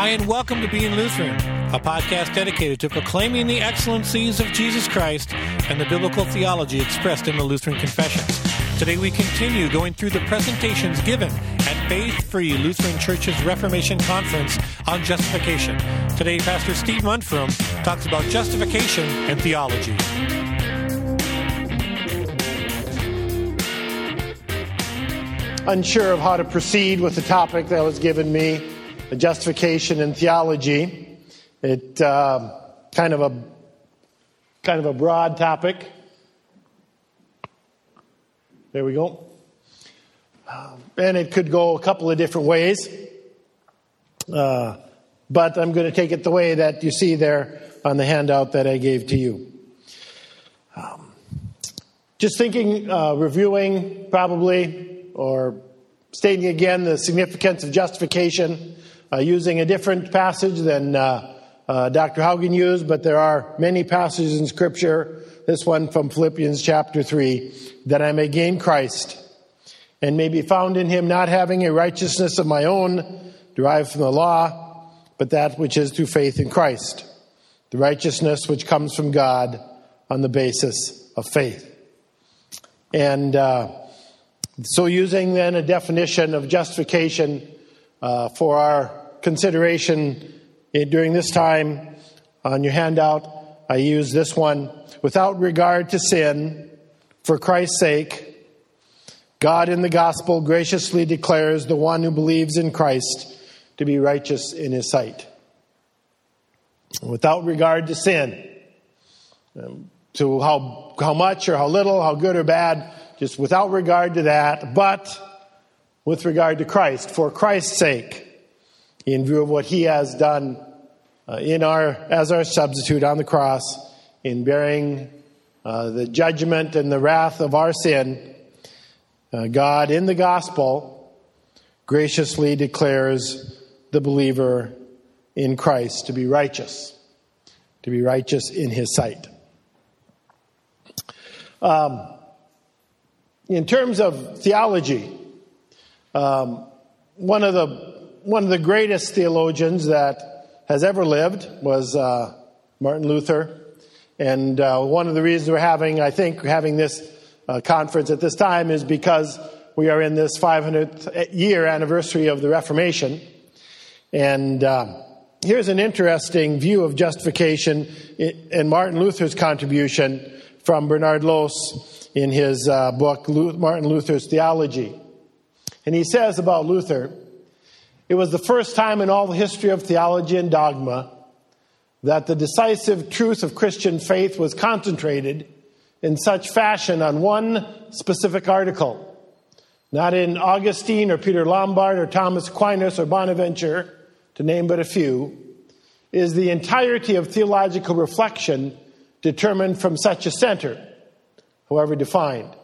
Hi, and welcome to Being Lutheran, a podcast dedicated to proclaiming the excellencies of Jesus Christ and the biblical theology expressed in the Lutheran confessions. Today we continue going through the presentations given at Faith Free Lutheran Church's Reformation Conference on justification. Today, Pastor Steve Muntfrom talks about justification and theology. Unsure of how to proceed with the topic that was given me justification and theology. It uh, kind of a kind of a broad topic. There we go. Um, and it could go a couple of different ways. Uh, but I'm going to take it the way that you see there on the handout that I gave to you. Um, just thinking, uh, reviewing probably, or stating again the significance of justification uh, using a different passage than uh, uh, Dr. Haugen used, but there are many passages in Scripture, this one from Philippians chapter 3, that I may gain Christ and may be found in him, not having a righteousness of my own derived from the law, but that which is through faith in Christ, the righteousness which comes from God on the basis of faith. And uh, so, using then a definition of justification uh, for our consideration during this time on your handout, I use this one. Without regard to sin, for Christ's sake, God in the gospel graciously declares the one who believes in Christ to be righteous in his sight. Without regard to sin, um, to how, how much or how little, how good or bad, just without regard to that, but with regard to Christ, for Christ's sake, in view of what he has done uh, in our, as our substitute on the cross, in bearing uh, the judgment and the wrath of our sin, uh, God in the gospel graciously declares the believer in Christ to be righteous, to be righteous in his sight. Um, in terms of theology, um, one of the one of the greatest theologians that has ever lived was uh, Martin Luther, and uh, one of the reasons we're having, I think, having this uh, conference at this time is because we are in this 500th year anniversary of the Reformation, and uh, here's an interesting view of justification in Martin Luther's contribution from Bernhard Lohse in his uh, book, Martin Luther's Theology. And he says about Luther, it was the first time in all the history of theology and dogma that the decisive truth of Christian faith was concentrated in such fashion on one specific article. Not in Augustine or Peter Lombard or Thomas Aquinas or Bonaventure, to name but a few, is the entirety of theological reflection determined from such a center, however defined.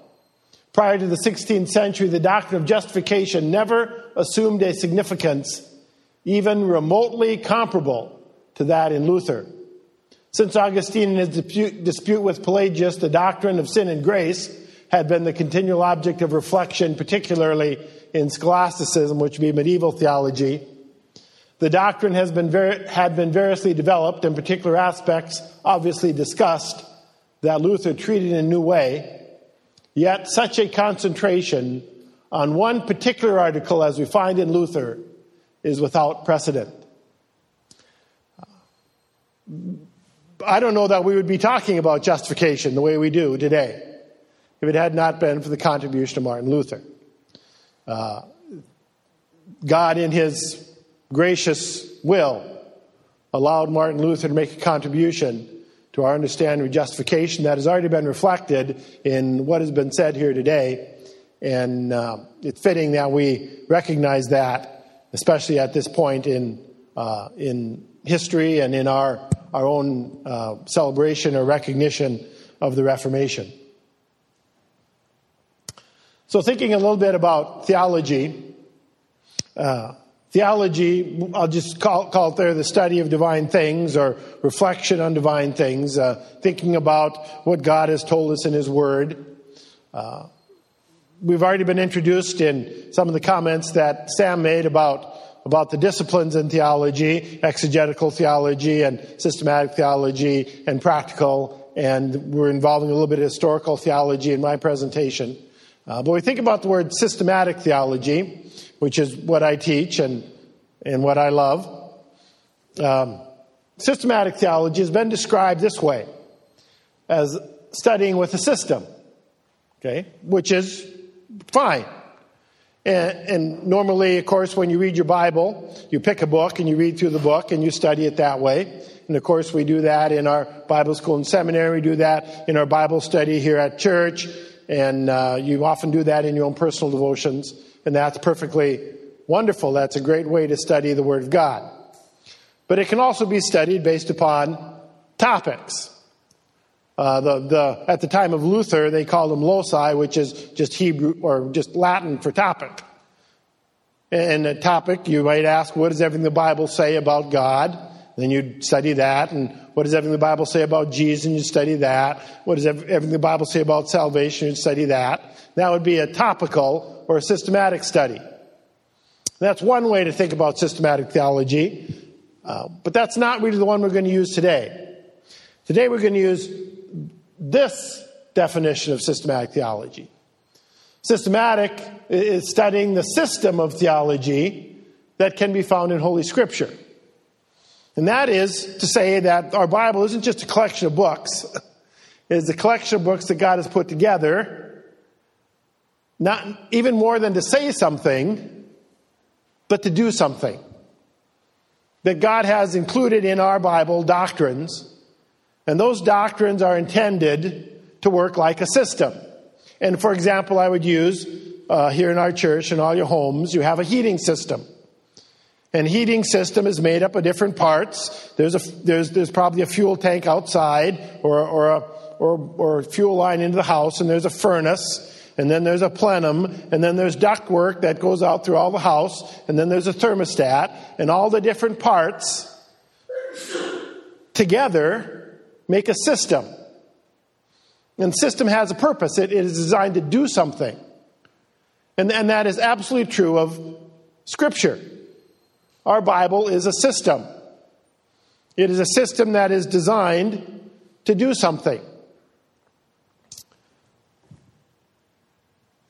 Prior to the 16th century, the doctrine of justification never assumed a significance even remotely comparable to that in Luther. Since Augustine, in his dispute, dispute with Pelagius, the doctrine of sin and grace had been the continual object of reflection, particularly in scholasticism, which would be medieval theology. The doctrine has been ver- had been variously developed, and particular aspects obviously discussed that Luther treated in a new way. Yet, such a concentration on one particular article, as we find in Luther, is without precedent. I don't know that we would be talking about justification the way we do today if it had not been for the contribution of Martin Luther. Uh, God, in his gracious will, allowed Martin Luther to make a contribution to our understanding of justification that has already been reflected in what has been said here today. And uh, it's fitting that we recognize that, especially at this point in, uh, in history and in our, our own uh, celebration or recognition of the Reformation. So, thinking a little bit about theology, uh, Theology, I'll just call, call, it there the study of divine things or reflection on divine things, uh, thinking about what God has told us in His Word. Uh, we've already been introduced in some of the comments that Sam made about about the disciplines in theology, exegetical theology and systematic theology and practical, and we're involving a little bit of historical theology in my presentation. Uh, but we think about the word systematic theology, which is what I teach and, and what I love. Um, systematic theology has been described this way as studying with a system, okay, which is fine. And, and, normally, of course, when you read your Bible, you pick a book and you read through the book and you study it that way. And of course, we do that in our Bible school and seminary. We do that in our Bible study here at church. And uh, you often do that in your own personal devotions. And that's perfectly wonderful. That's a great way to study the Word of God. But it can also be studied based upon topics. Uh, the, the, at the time of Luther, they called them loci, which is just Hebrew or just Latin for topic. And a topic, you might ask, what does everything the Bible say about God? Then you'd study that. And what does everything the Bible say about Jesus? And you'd study that. What does everything the Bible say about salvation? You study that. That would be a topical or a systematic study. That's one way to think about systematic theology. Uh, but that's not really the one we're going to use today. Today we're going to use this definition of systematic theology. Systematic is studying the system of theology that can be found in Holy Scripture. And that is to say that our Bible isn't just a collection of books, it is a collection of books that God has put together, not even more than to say something, but to do something. That God has included in our Bible doctrines and those doctrines are intended to work like a system. And for example, I would use uh, here in our church and all your homes, you have a heating system. And heating system is made up of different parts. There's, a, there's, there's probably a fuel tank outside or, or, a, or, or a fuel line into the house, and there's a furnace, and then there's a plenum, and then there's ductwork that goes out through all the house, and then there's a thermostat, and all the different parts together make a system. And system has a purpose. It, it is designed to do something. And, and that is absolutely true of Scripture. Our Bible is a system. It is a system that is designed to do something. Is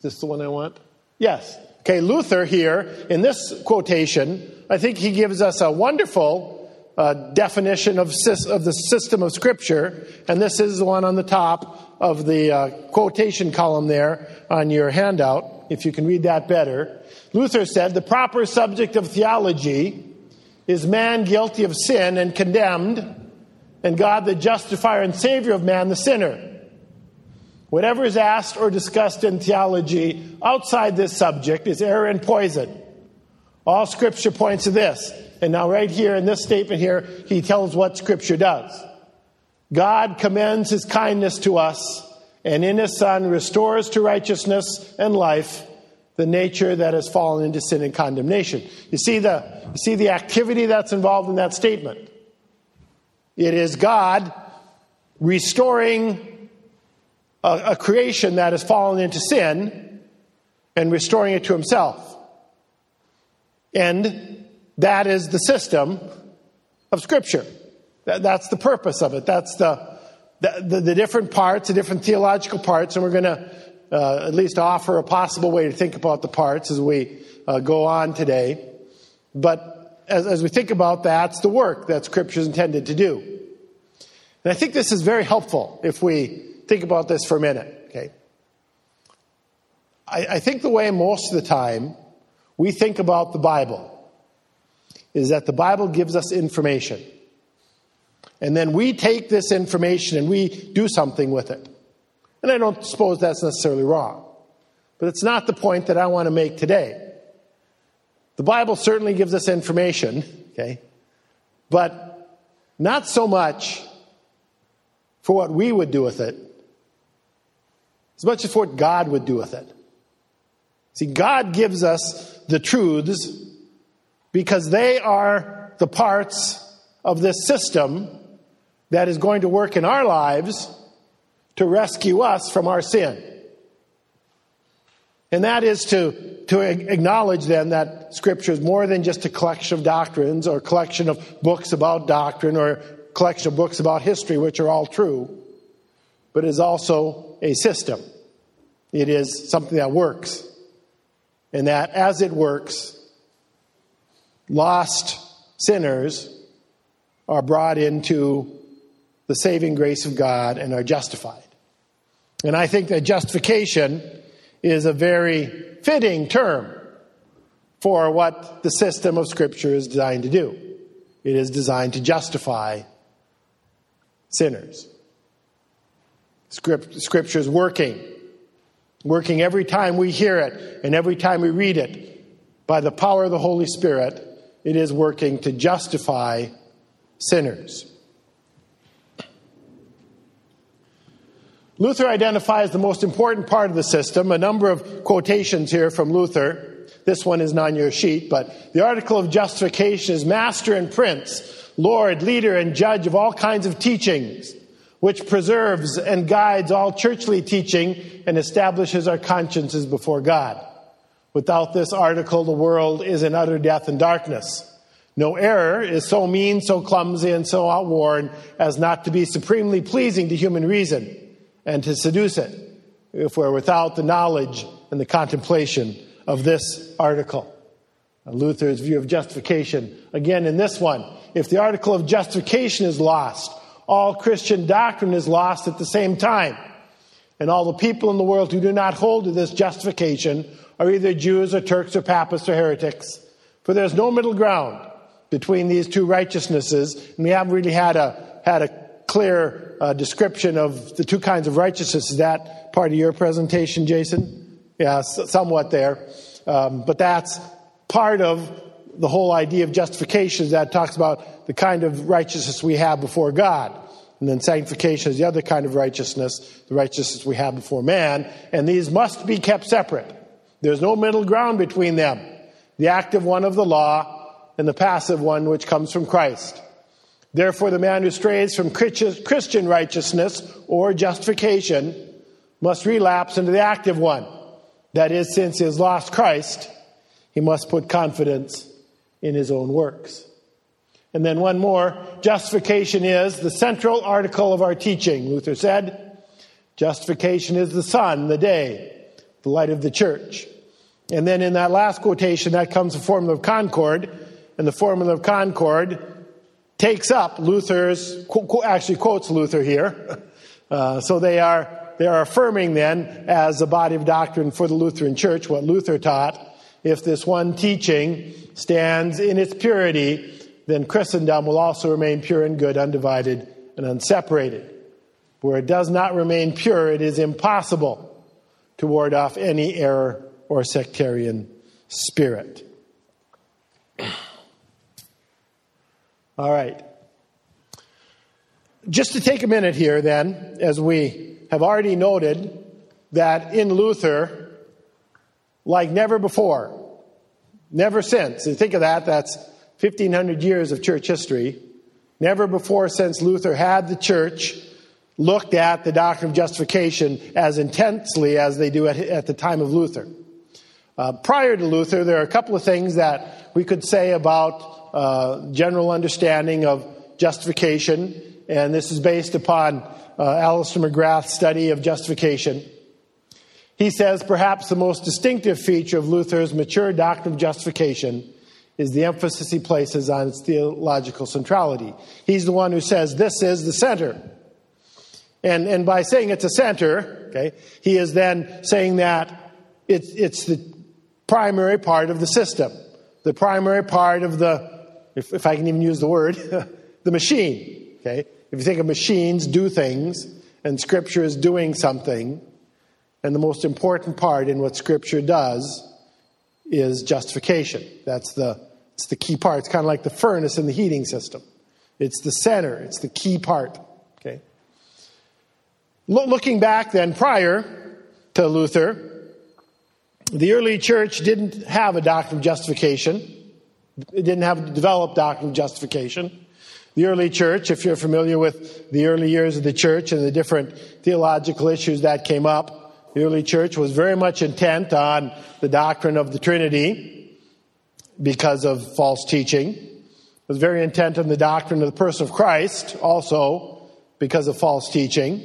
this the one I want? Yes. Okay, Luther here, in this quotation, I think he gives us a wonderful uh, definition of, of the system of Scripture, and this is the one on the top of the uh, quotation column there on your handout, if you can read that better. Luther said, The proper subject of theology is man guilty of sin and condemned, and God the justifier and savior of man, the sinner. Whatever is asked or discussed in theology outside this subject is error and poison. All scripture points to this and now, right here in this statement here, he tells what Scripture does. God commends his kindness to us, and in his Son restores to righteousness and life the nature that has fallen into sin and condemnation. You see the, you see the activity that's involved in that statement. It is God restoring a, a creation that has fallen into sin and restoring it to himself. And that is the system of Scripture. That, that's the purpose of it. That's the, the, the, different parts, the different theological parts, and we're going to uh, at least offer a possible way to think about the parts as we uh, go on today. But as, as we think about that, it's the work that Scripture is intended to do. And I think this is very helpful if we think about this for a minute. Okay, I, I think the way most of the time we think about the Bible is that the Bible gives us information. And then we take this information and we do something with it. And I don't suppose that's necessarily wrong. But it's not the point that I want to make today. The Bible certainly gives us information, okay? But not so much for what we would do with it, as much as for what God would do with it. See, God gives us the truths because they are the parts of this system that is going to work in our lives to rescue us from our sin. And that is to, to acknowledge then that Scripture is more than just a collection of doctrines or a collection of books about doctrine or a collection of books about history, which are all true, but is also a system. It is something that works. And that as it works, lost sinners are brought into the saving grace of God and are justified. And I think that justification is a very fitting term for what the system of Scripture is designed to do. It is designed to justify sinners. Scripture is working, working every time we hear it and every time we read it. By the power of the Holy Spirit, it is working to justify sinners. Luther identifies the most important part of the system. A number of quotations here from Luther. This one isn't on your sheet, but the article of justification is master and prince, lord, leader, and judge of all kinds of teachings, which preserves and guides all churchly teaching and establishes our consciences before God. Without this article, the world is in utter death and darkness. No error is so mean, so clumsy, and so outworn as not to be supremely pleasing to human reason and to seduce it if we're without the knowledge and the contemplation of this article. Luther's view of justification. Again, in this one, if the article of justification is lost, all Christian doctrine is lost at the same time. And all the people in the world who do not hold to this justification are either Jews or Turks or Papists or heretics. For there's no middle ground between these two righteousnesses, and we haven't really had a, had a clear uh, description of the two kinds of righteousness. Is that part of your presentation, Jason? Yeah, somewhat there. Um, but that's part of the whole idea of justification that talks about the kind of righteousness we have before God. And then sanctification is the other kind of righteousness, the righteousness we have before man. And these must be kept separate. There's no middle ground between them. The active one of the law and the passive one which comes from Christ. Therefore, the man who strays from Christian righteousness or justification must relapse into the active one. That is, since he has lost Christ, he must put confidence in his own works. And then one more justification is the central article of our teaching. Luther said, Justification is the sun, the day, the light of the church. And then in that last quotation, that comes the formula of concord. And the formula of concord takes up Luther's, actually quotes Luther here. Uh, so they are, they are affirming then as a body of doctrine for the Lutheran Church what Luther taught. If this one teaching stands in its purity, then Christendom will also remain pure and good, undivided and unseparated. Where it does not remain pure, it is impossible to ward off any error or sectarian spirit. All right. Just to take a minute here, then, as we have already noted, that in Luther, like never before, never since, and think of that, that's 1500 years of church history. Never before since Luther had the church looked at the doctrine of justification as intensely as they do at, at the time of Luther. Uh, prior to Luther, there are a couple of things that we could say about uh, general understanding of justification, and this is based upon uh, Alister McGrath's study of justification. He says perhaps the most distinctive feature of Luther's mature doctrine of justification is the emphasis he places on its theological centrality. He's the one who says this is the center. And, and by saying it's a center, okay, he is then saying that it's, it's the primary part of the system, the primary part of the if, if I can even use the word, the machine. Okay? If you think of machines do things, and Scripture is doing something, and the most important part in what Scripture does is justification. That's the, it's the key part. It's kind of like the furnace in the heating system. It's the center, it's the key part. Okay? Looking back then, prior to Luther, the early church didn't have a doctrine of justification. It didn't have developed doctrine of justification. The early church, if you're familiar with the early years of the church and the different theological issues that came up, The early church was very much intent on the doctrine of the Trinity because of false teaching. It was very intent on the doctrine of the person of Christ also because of false teaching.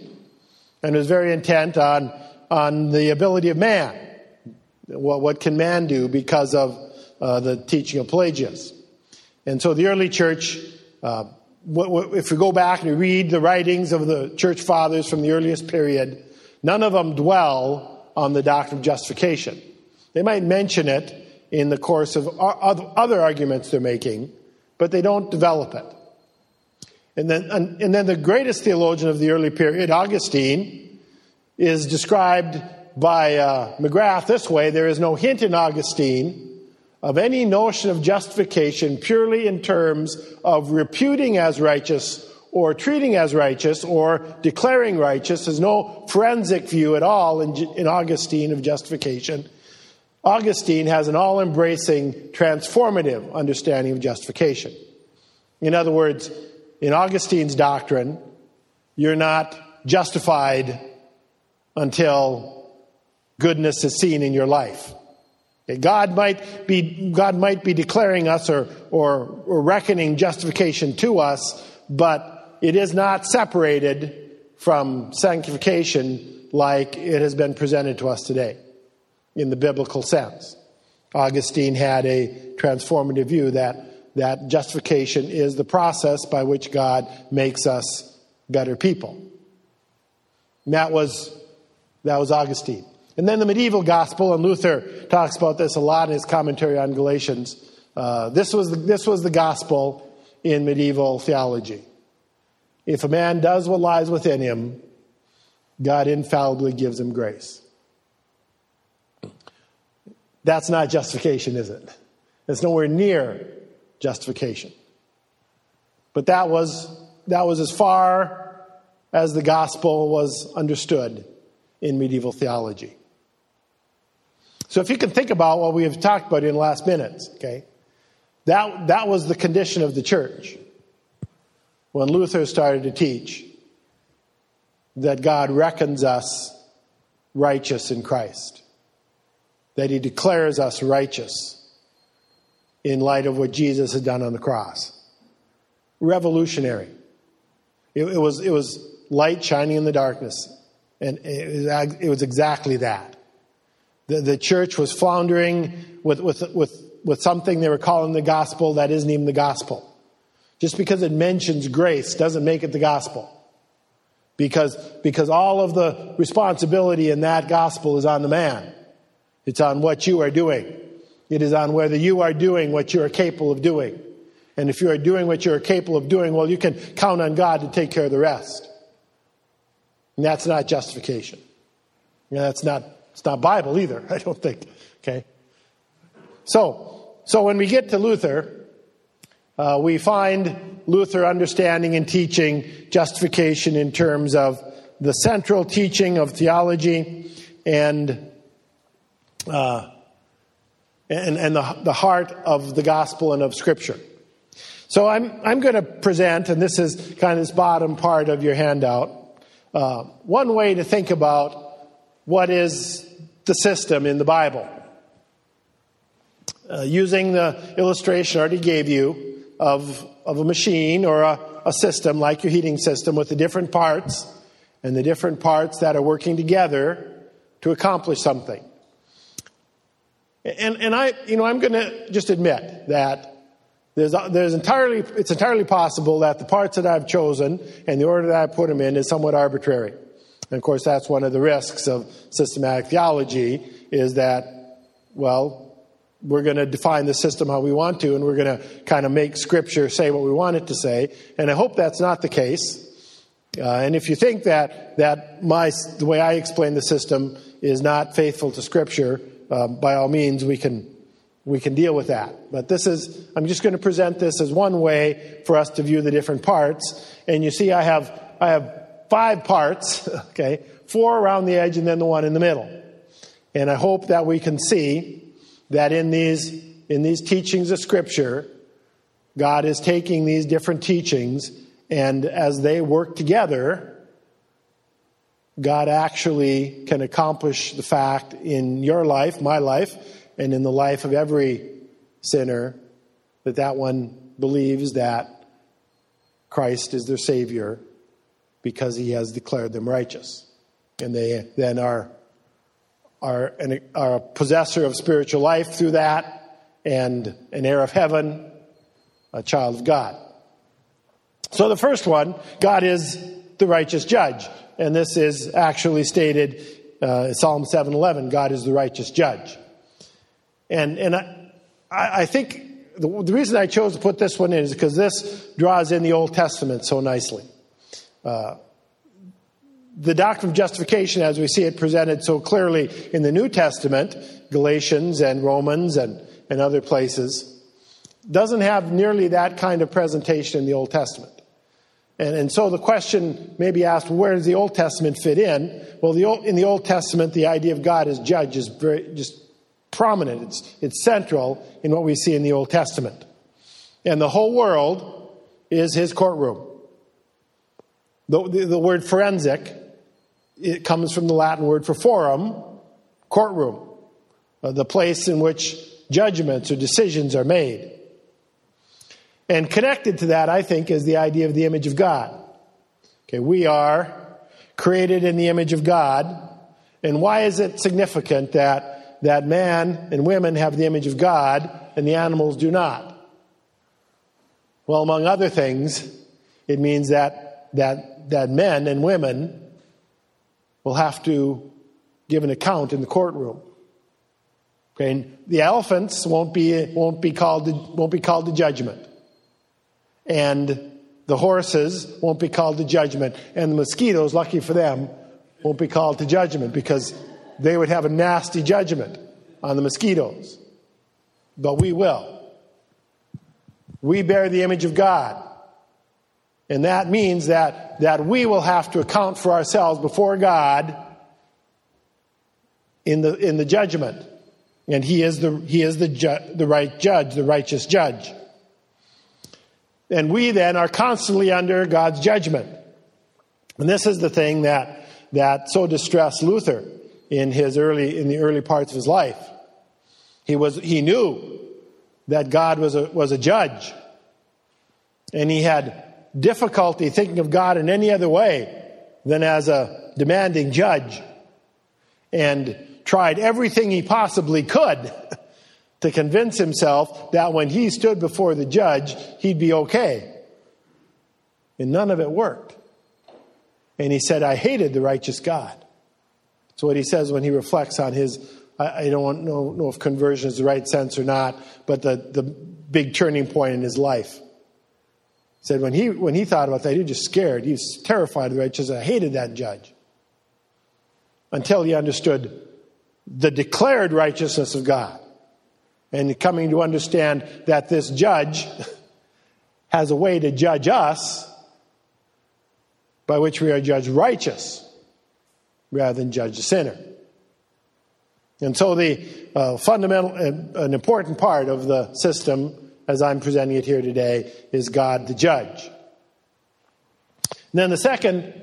And was very intent on, on the ability of man. What, what can man do because of uh, the teaching of Pelagius? And so the early church, uh, if we go back and read the writings of the church fathers from the earliest period, none of them dwell on the doctrine of justification. They might mention it in the course of other arguments they're making, but they don't develop it. And then, and then the greatest theologian of the early period, Augustine, is described by uh, McGrath this way there is no hint in Augustine of any notion of justification purely in terms of reputing as righteous or treating as righteous or declaring righteous. There's no forensic view at all in, in Augustine of justification. Augustine has an all embracing, transformative understanding of justification. In other words, in Augustine's doctrine, you're not justified until goodness is seen in your life. God might be, God might be declaring us or, or, or reckoning justification to us, but it is not separated from sanctification like it has been presented to us today in the biblical sense. Augustine had a transformative view that, that justification is the process by which God makes us better people. And that was, that was Augustine. And then the medieval gospel, and Luther talks about this a lot in his commentary on Galatians. Uh, this, was the, this was the gospel in medieval theology. If a man does what lies within him, God infallibly gives him grace. That's not justification, is it? It's nowhere near justification. But that was, that was as far as the gospel was understood in medieval theology. So if you can think about what we have talked about in the last minutes, okay, that, that was the condition of the church when Luther started to teach that God reckons us righteous in Christ, that he declares us righteous in light of what Jesus had done on the cross. Revolutionary. It, it was, it was light shining in the darkness, and it it was exactly that. The, the church was floundering with, with, with, with something they were calling the gospel that isn't even the gospel. Just because it mentions grace doesn't make it the gospel. Because, because all of the responsibility in that gospel is on the man. It's on what you are doing. It is on whether you are doing what you are capable of doing. And if you are doing what you are capable of doing, well, you can count on God to take care of the rest. And that's not justification. That's not it's not Bible either, I don't think. Okay? So, so when we get to Luther, uh, we find Luther understanding and teaching justification in terms of the central teaching of theology and uh, and, and the, the heart of the gospel and of Scripture. So I'm, I'm going to present, and this is kind of this bottom part of your handout, uh, one way to think about what is the system in the Bible. Uh, using the illustration I already gave you of, of a machine or a, a system like your heating system with the different parts and the different parts that are working together to accomplish something. And, and I, you know, I'm going to just admit that there's, there's entirely, it's entirely possible that the parts that I've chosen and the order that I put them in is somewhat arbitrary. And of course, that's one of the risks of systematic theology is that, well, we're going to define the system how we want to, and we're going to kind of make Scripture say what we want it to say. And I hope that's not the case. Uh, and if you think that that my the way I explain the system is not faithful to Scripture, um, by all means we can we can deal with that. But this is I'm just going to present this as one way for us to view the different parts. And you see, I have I have five parts, okay, four around the edge and then the one in the middle. And I hope that we can see that in these, in these teachings of Scripture, God is taking these different teachings and as they work together, God actually can accomplish the fact in your life, my life, and in the life of every sinner that that one believes that Christ is their Savior because he has declared them righteous. And they then are, are, an, are a possessor of spiritual life through that and an heir of heaven, a child of God. So the first one, God is the righteous judge. And this is actually stated uh, Psalm 7:11, God is the righteous judge. And, and I, I think the, the, reason I chose to put this one in is because this draws in the Old Testament so nicely. Uh, the doctrine of justification, as we see it presented so clearly in the New Testament, Galatians and Romans and, and other places, doesn't have nearly that kind of presentation in the Old Testament. And, and so the question may be asked, where does the Old Testament fit in? Well, the Old, in the Old Testament, the idea of God as judge is very, just prominent. It's, it's central in what we see in the Old Testament. And the whole world is his courtroom. The, the, the word forensic, it comes from the Latin word for forum, courtroom, uh, the place in which judgments or decisions are made. And connected to that, I think, is the idea of the image of God. Okay, we are created in the image of God. And why is it significant that that man and women have the image of God and the animals do not? Well, among other things, it means that, that, that men and women will have to give an account in the courtroom. Okay, and the elephants won't be, won't be called to, won't be called to judgment. And the horses won't be called to judgment. And the mosquitoes, lucky for them, won't be called to judgment because they would have a nasty judgment on the mosquitoes. But we will. We bear the image of God. And that means that, that we will have to account for ourselves before God in the, in the judgment. And He is the, he is the, ju- the right judge, the righteous judge. And we then are constantly under God's judgment. And this is the thing that, that so distressed Luther in his early in the early parts of his life. He was he knew that God was a was a judge. And he had difficulty thinking of God in any other way than as a demanding judge. And tried everything he possibly could to convince himself that when he stood before the judge, he'd be okay. And none of it worked. And he said, I hated the righteous God. That's what he says when he reflects on his, I, don't know, if conversion is the right sense or not, but the, the big turning point in his life. Said when he, when he thought about that, he was just scared. He was terrified of the righteous. I hated that judge. Until he understood the declared righteousness of God. And coming to understand that this judge has a way to judge us by which we are judged righteous rather than judge the sinner. And so the uh, fundamental, uh, an important part of the system, as I'm presenting it here today, is God the judge. And then the second,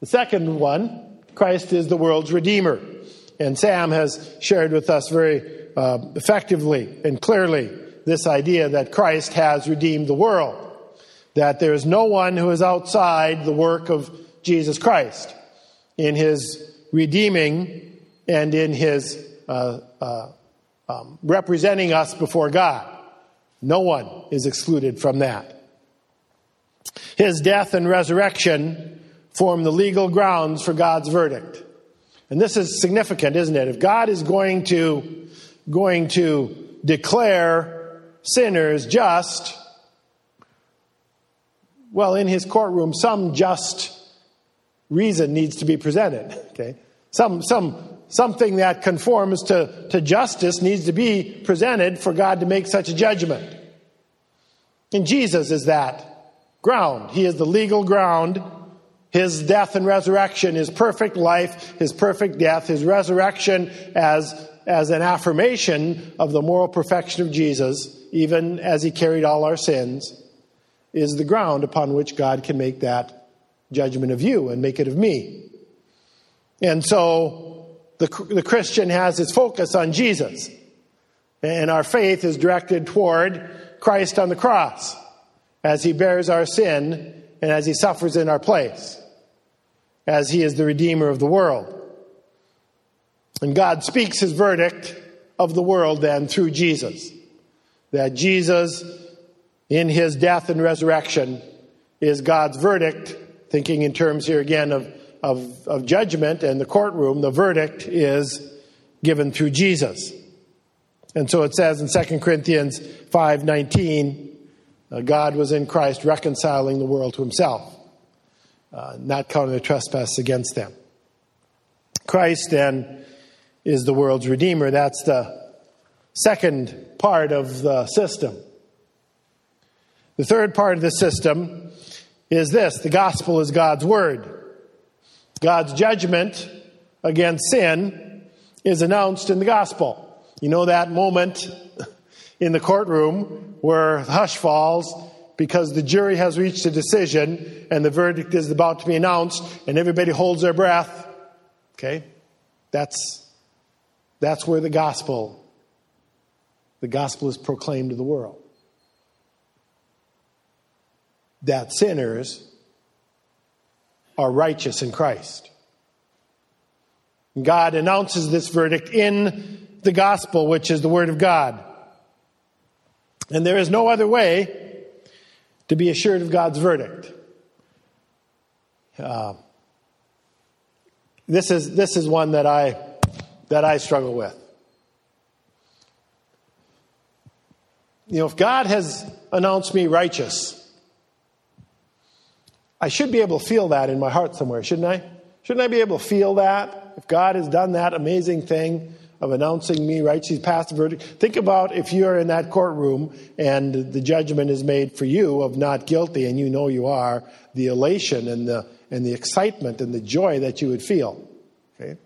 the second one, Christ is the world's redeemer. And Sam has shared with us very uh, effectively and clearly this idea that Christ has redeemed the world, that there is no one who is outside the work of Jesus Christ in his redeeming and in his uh, uh, um, representing us before God. No one is excluded from that. His death and resurrection form the legal grounds for God's verdict. And this is significant, isn't it? If God is going to, going to declare sinners just, well, in his courtroom, some just reason needs to be presented. Okay? Some, some, something that conforms to, to justice needs to be presented for God to make such a judgment. And Jesus is that ground. He is the legal ground. His death and resurrection, his perfect life, his perfect death, his resurrection as, as an affirmation of the moral perfection of Jesus, even as he carried all our sins, is the ground upon which God can make that judgment of you and make it of me. And so the, the Christian has its focus on Jesus. And our faith is directed toward Christ on the cross as he bears our sin and as he suffers in our place, as he is the Redeemer of the world. And God speaks his verdict of the world then through Jesus. That Jesus, in his death and resurrection, is God's verdict, thinking in terms here again of, of, of judgment and the courtroom, the verdict is given through Jesus. And so it says in 2 Corinthians 5:19, uh, God was in Christ reconciling the world to himself, uh, not counting the trespass against them. Christ then is the world's redeemer. That's the second part of the system. The third part of the system is this the gospel is God's word. God's judgment against sin is announced in the gospel. You know that moment in the courtroom where hush falls because the jury has reached a decision and the verdict is about to be announced and everybody holds their breath. Okay? That's, that's where the gospel, the gospel is proclaimed to the world. That sinners are righteous in Christ. God announces this verdict in the gospel, which is the Word of God. And there is no other way to be assured of God's verdict. Uh, this is this is one that I that I struggle with. You know, if God has announced me righteous, I should be able to feel that in my heart somewhere, shouldn't I? Shouldn't I be able to feel that? If God has done that amazing thing, of announcing me right. She's passed the verdict. Think about if you're in that courtroom and the judgment is made for you of not guilty and you know you are, the elation and the, and the excitement and the joy that you would feel. Okay?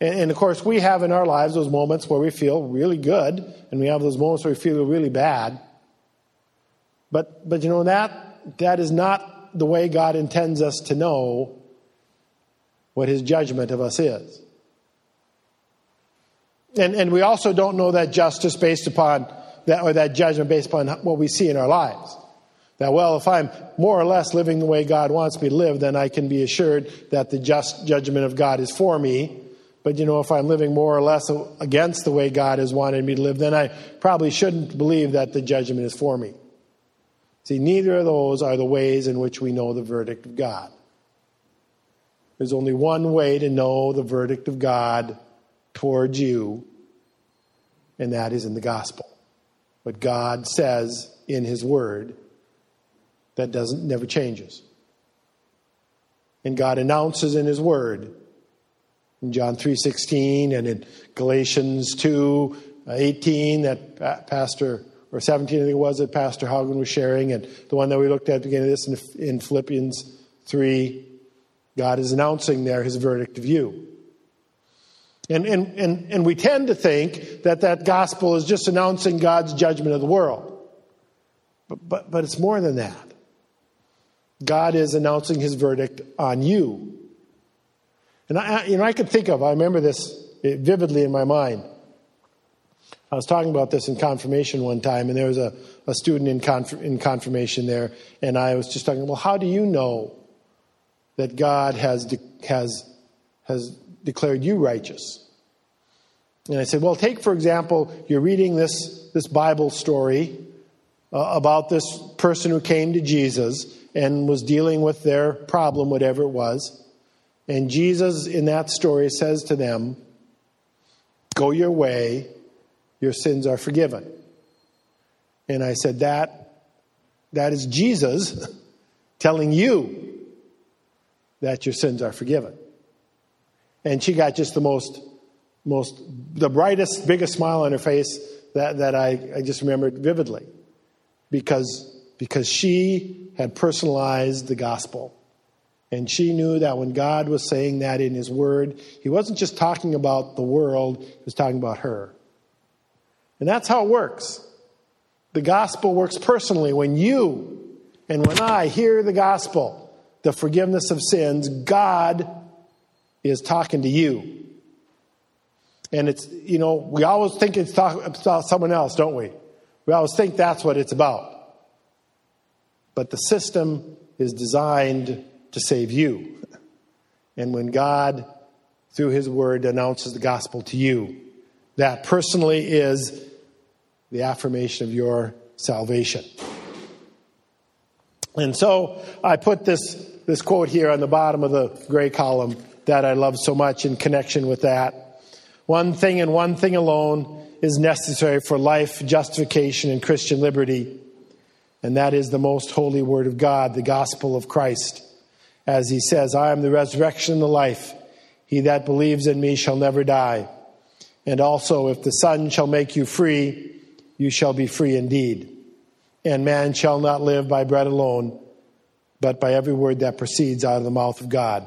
And, and of course, we have in our lives those moments where we feel really good and we have those moments where we feel really bad. But, but you know, that, that is not the way God intends us to know what his judgment of us is. And, and we also don't know that justice based upon that, or that judgment based upon what we see in our lives. That, well, if I'm more or less living the way God wants me to live, then I can be assured that the just judgment of God is for me. But, you know, if I'm living more or less against the way God has wanted me to live, then I probably shouldn't believe that the judgment is for me. See, neither of those are the ways in which we know the verdict of God. There's only one way to know the verdict of God towards you, and that is in the gospel. What God says in His Word that doesn't never changes. And God announces in His Word in John 3:16 and in Galatians 2:18 uh, that uh, Pastor or 17 I think it was that Pastor Haugen was sharing, and the one that we looked at at the beginning of this in, in Philippians 3, God is announcing there His verdict of you. And, and, and, and we tend to think that that gospel is just announcing God's judgment of the world. But, but, but it's more than that. God is announcing his verdict on you. And I, you know, I could think of, I remember this vividly in my mind. I was talking about this in confirmation one time, and there was a, a student in, conf, in confirmation there, and I was just talking, well, how do you know that God has, de, has, has declared you righteous. And I said, well, take, for example, you're reading this, this Bible story uh, about this person who came to Jesus and was dealing with their problem, whatever it was. And Jesus, in that story, says to them, Go your way, your sins are forgiven. And I said, That, that is Jesus telling you that your sins are forgiven. And she got just the most, most, the brightest, biggest smile on her face that, that I, I just remembered vividly. Because, because she had personalized the gospel. And she knew that when God was saying that in His Word, He wasn't just talking about the world, He was talking about her. And that's how it works. The gospel works personally. When you and when I hear the gospel, the forgiveness of sins, God is talking to you. And it's, you know, we always think it's talk, about someone else, don't we? We always think that's what it's about. But the system is designed to save you. And when God, through His Word, announces the gospel to you, that personally is the affirmation of your salvation. And so I put this, this quote here on the bottom of the gray column that I love so much in connection with that. One thing and one thing alone is necessary for life, justification, and Christian liberty, and that is the most holy word of God, the gospel of Christ. As he says, I am the resurrection and the life. He that believes in me shall never die. And also, if the Son shall make you free, you shall be free indeed. And man shall not live by bread alone, but by every word that proceeds out of the mouth of God.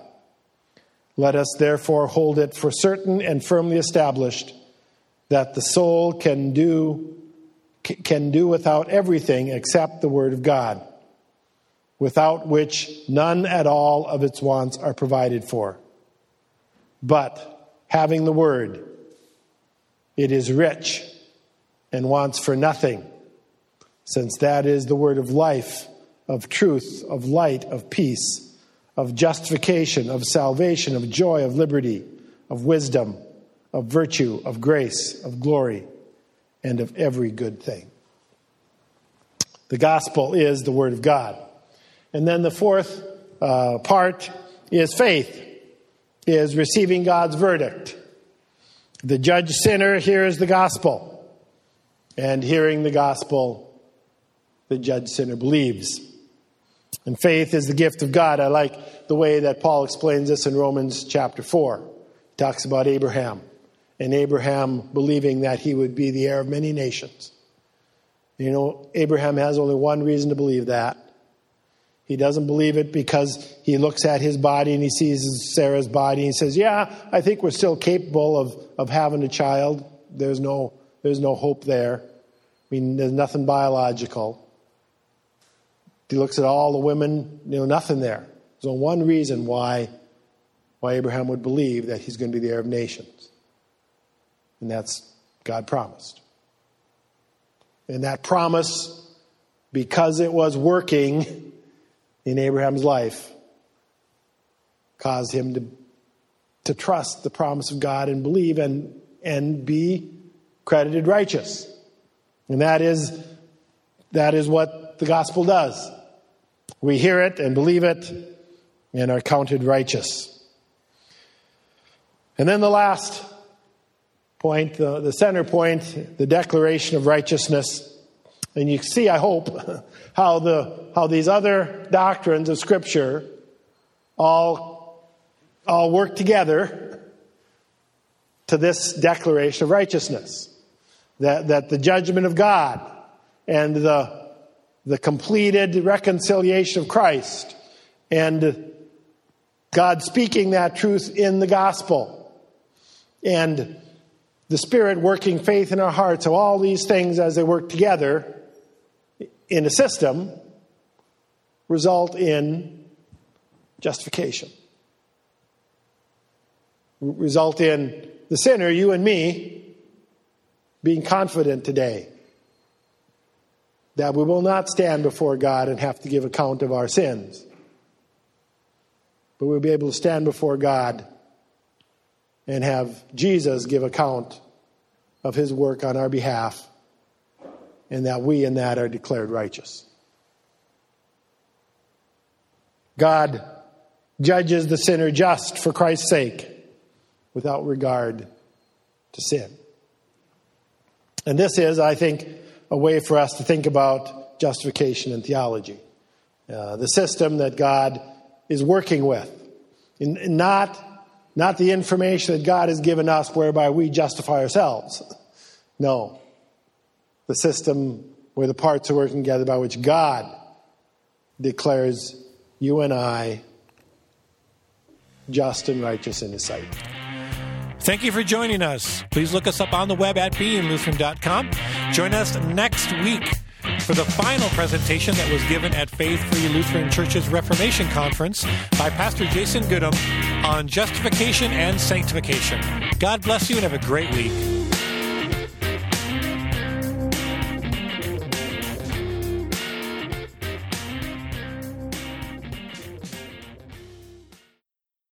Let us therefore hold it for certain and firmly established that the soul can do can do without everything except the word of God, without which none at all of its wants are provided for. But having the word, it is rich and wants for nothing since that is the word of life, of truth, of light, of peace, of justification, of salvation, of joy, of liberty, of wisdom, of virtue, of grace, of glory, and of every good thing. The gospel is the word of God. And then the fourth uh, part is faith, is receiving God's verdict. The judge sinner hears the gospel, and hearing the gospel the judge sinner believes. And faith is the gift of God. I like the way that Paul explains this in Romans chapter 4. He talks about Abraham and Abraham believing that he would be the heir of many nations. You know, Abraham has only one reason to believe that. He doesn't believe it because he looks at his body and he sees Sarah's body and he says, Yeah, I think we're still capable of, of having a child. There's no, there's no hope there. I mean, there's nothing biological. He looks at all the women, you know, nothing there. There's only one reason why, why Abraham would believe that he's going to be the heir of nations. And that's God promised. And that promise, because it was working in Abraham's life, caused him to, to trust the promise of God and believe and, and be credited righteous. And that is, that is what the gospel does. We hear it and believe it and are counted righteous. And then the last point, the, the center point, the declaration of righteousness. And you see, I hope, how, the, how these other doctrines of Scripture all, all work together to this declaration of righteousness. That, that the judgment of God and the the completed reconciliation of Christ and God speaking that truth in the gospel and the Spirit working faith in our hearts. So, all these things as they work together in a system result in justification, result in the sinner, you and me, being confident today that we will not stand before God and have to give account of our sins. But we'll be able to stand before God and have Jesus give account of his work on our behalf, and that we in that are declared righteous. God judges the sinner just for Christ's sake without regard to sin. And this is, I think, a way for us to think about justification and theology. Uh, the system that God is working with. In, not, not the information that God has given us whereby we justify ourselves. No. The system where the parts are working together by which God declares you and I just and righteous in His sight. Thank you for joining us. Please look us up on the web at beinglutheran.com. Join us next week for the final presentation that was given at Faith Free Lutheran Church's Reformation Conference by Pastor Jason Goodham on justification and sanctification. God bless you and have a great week.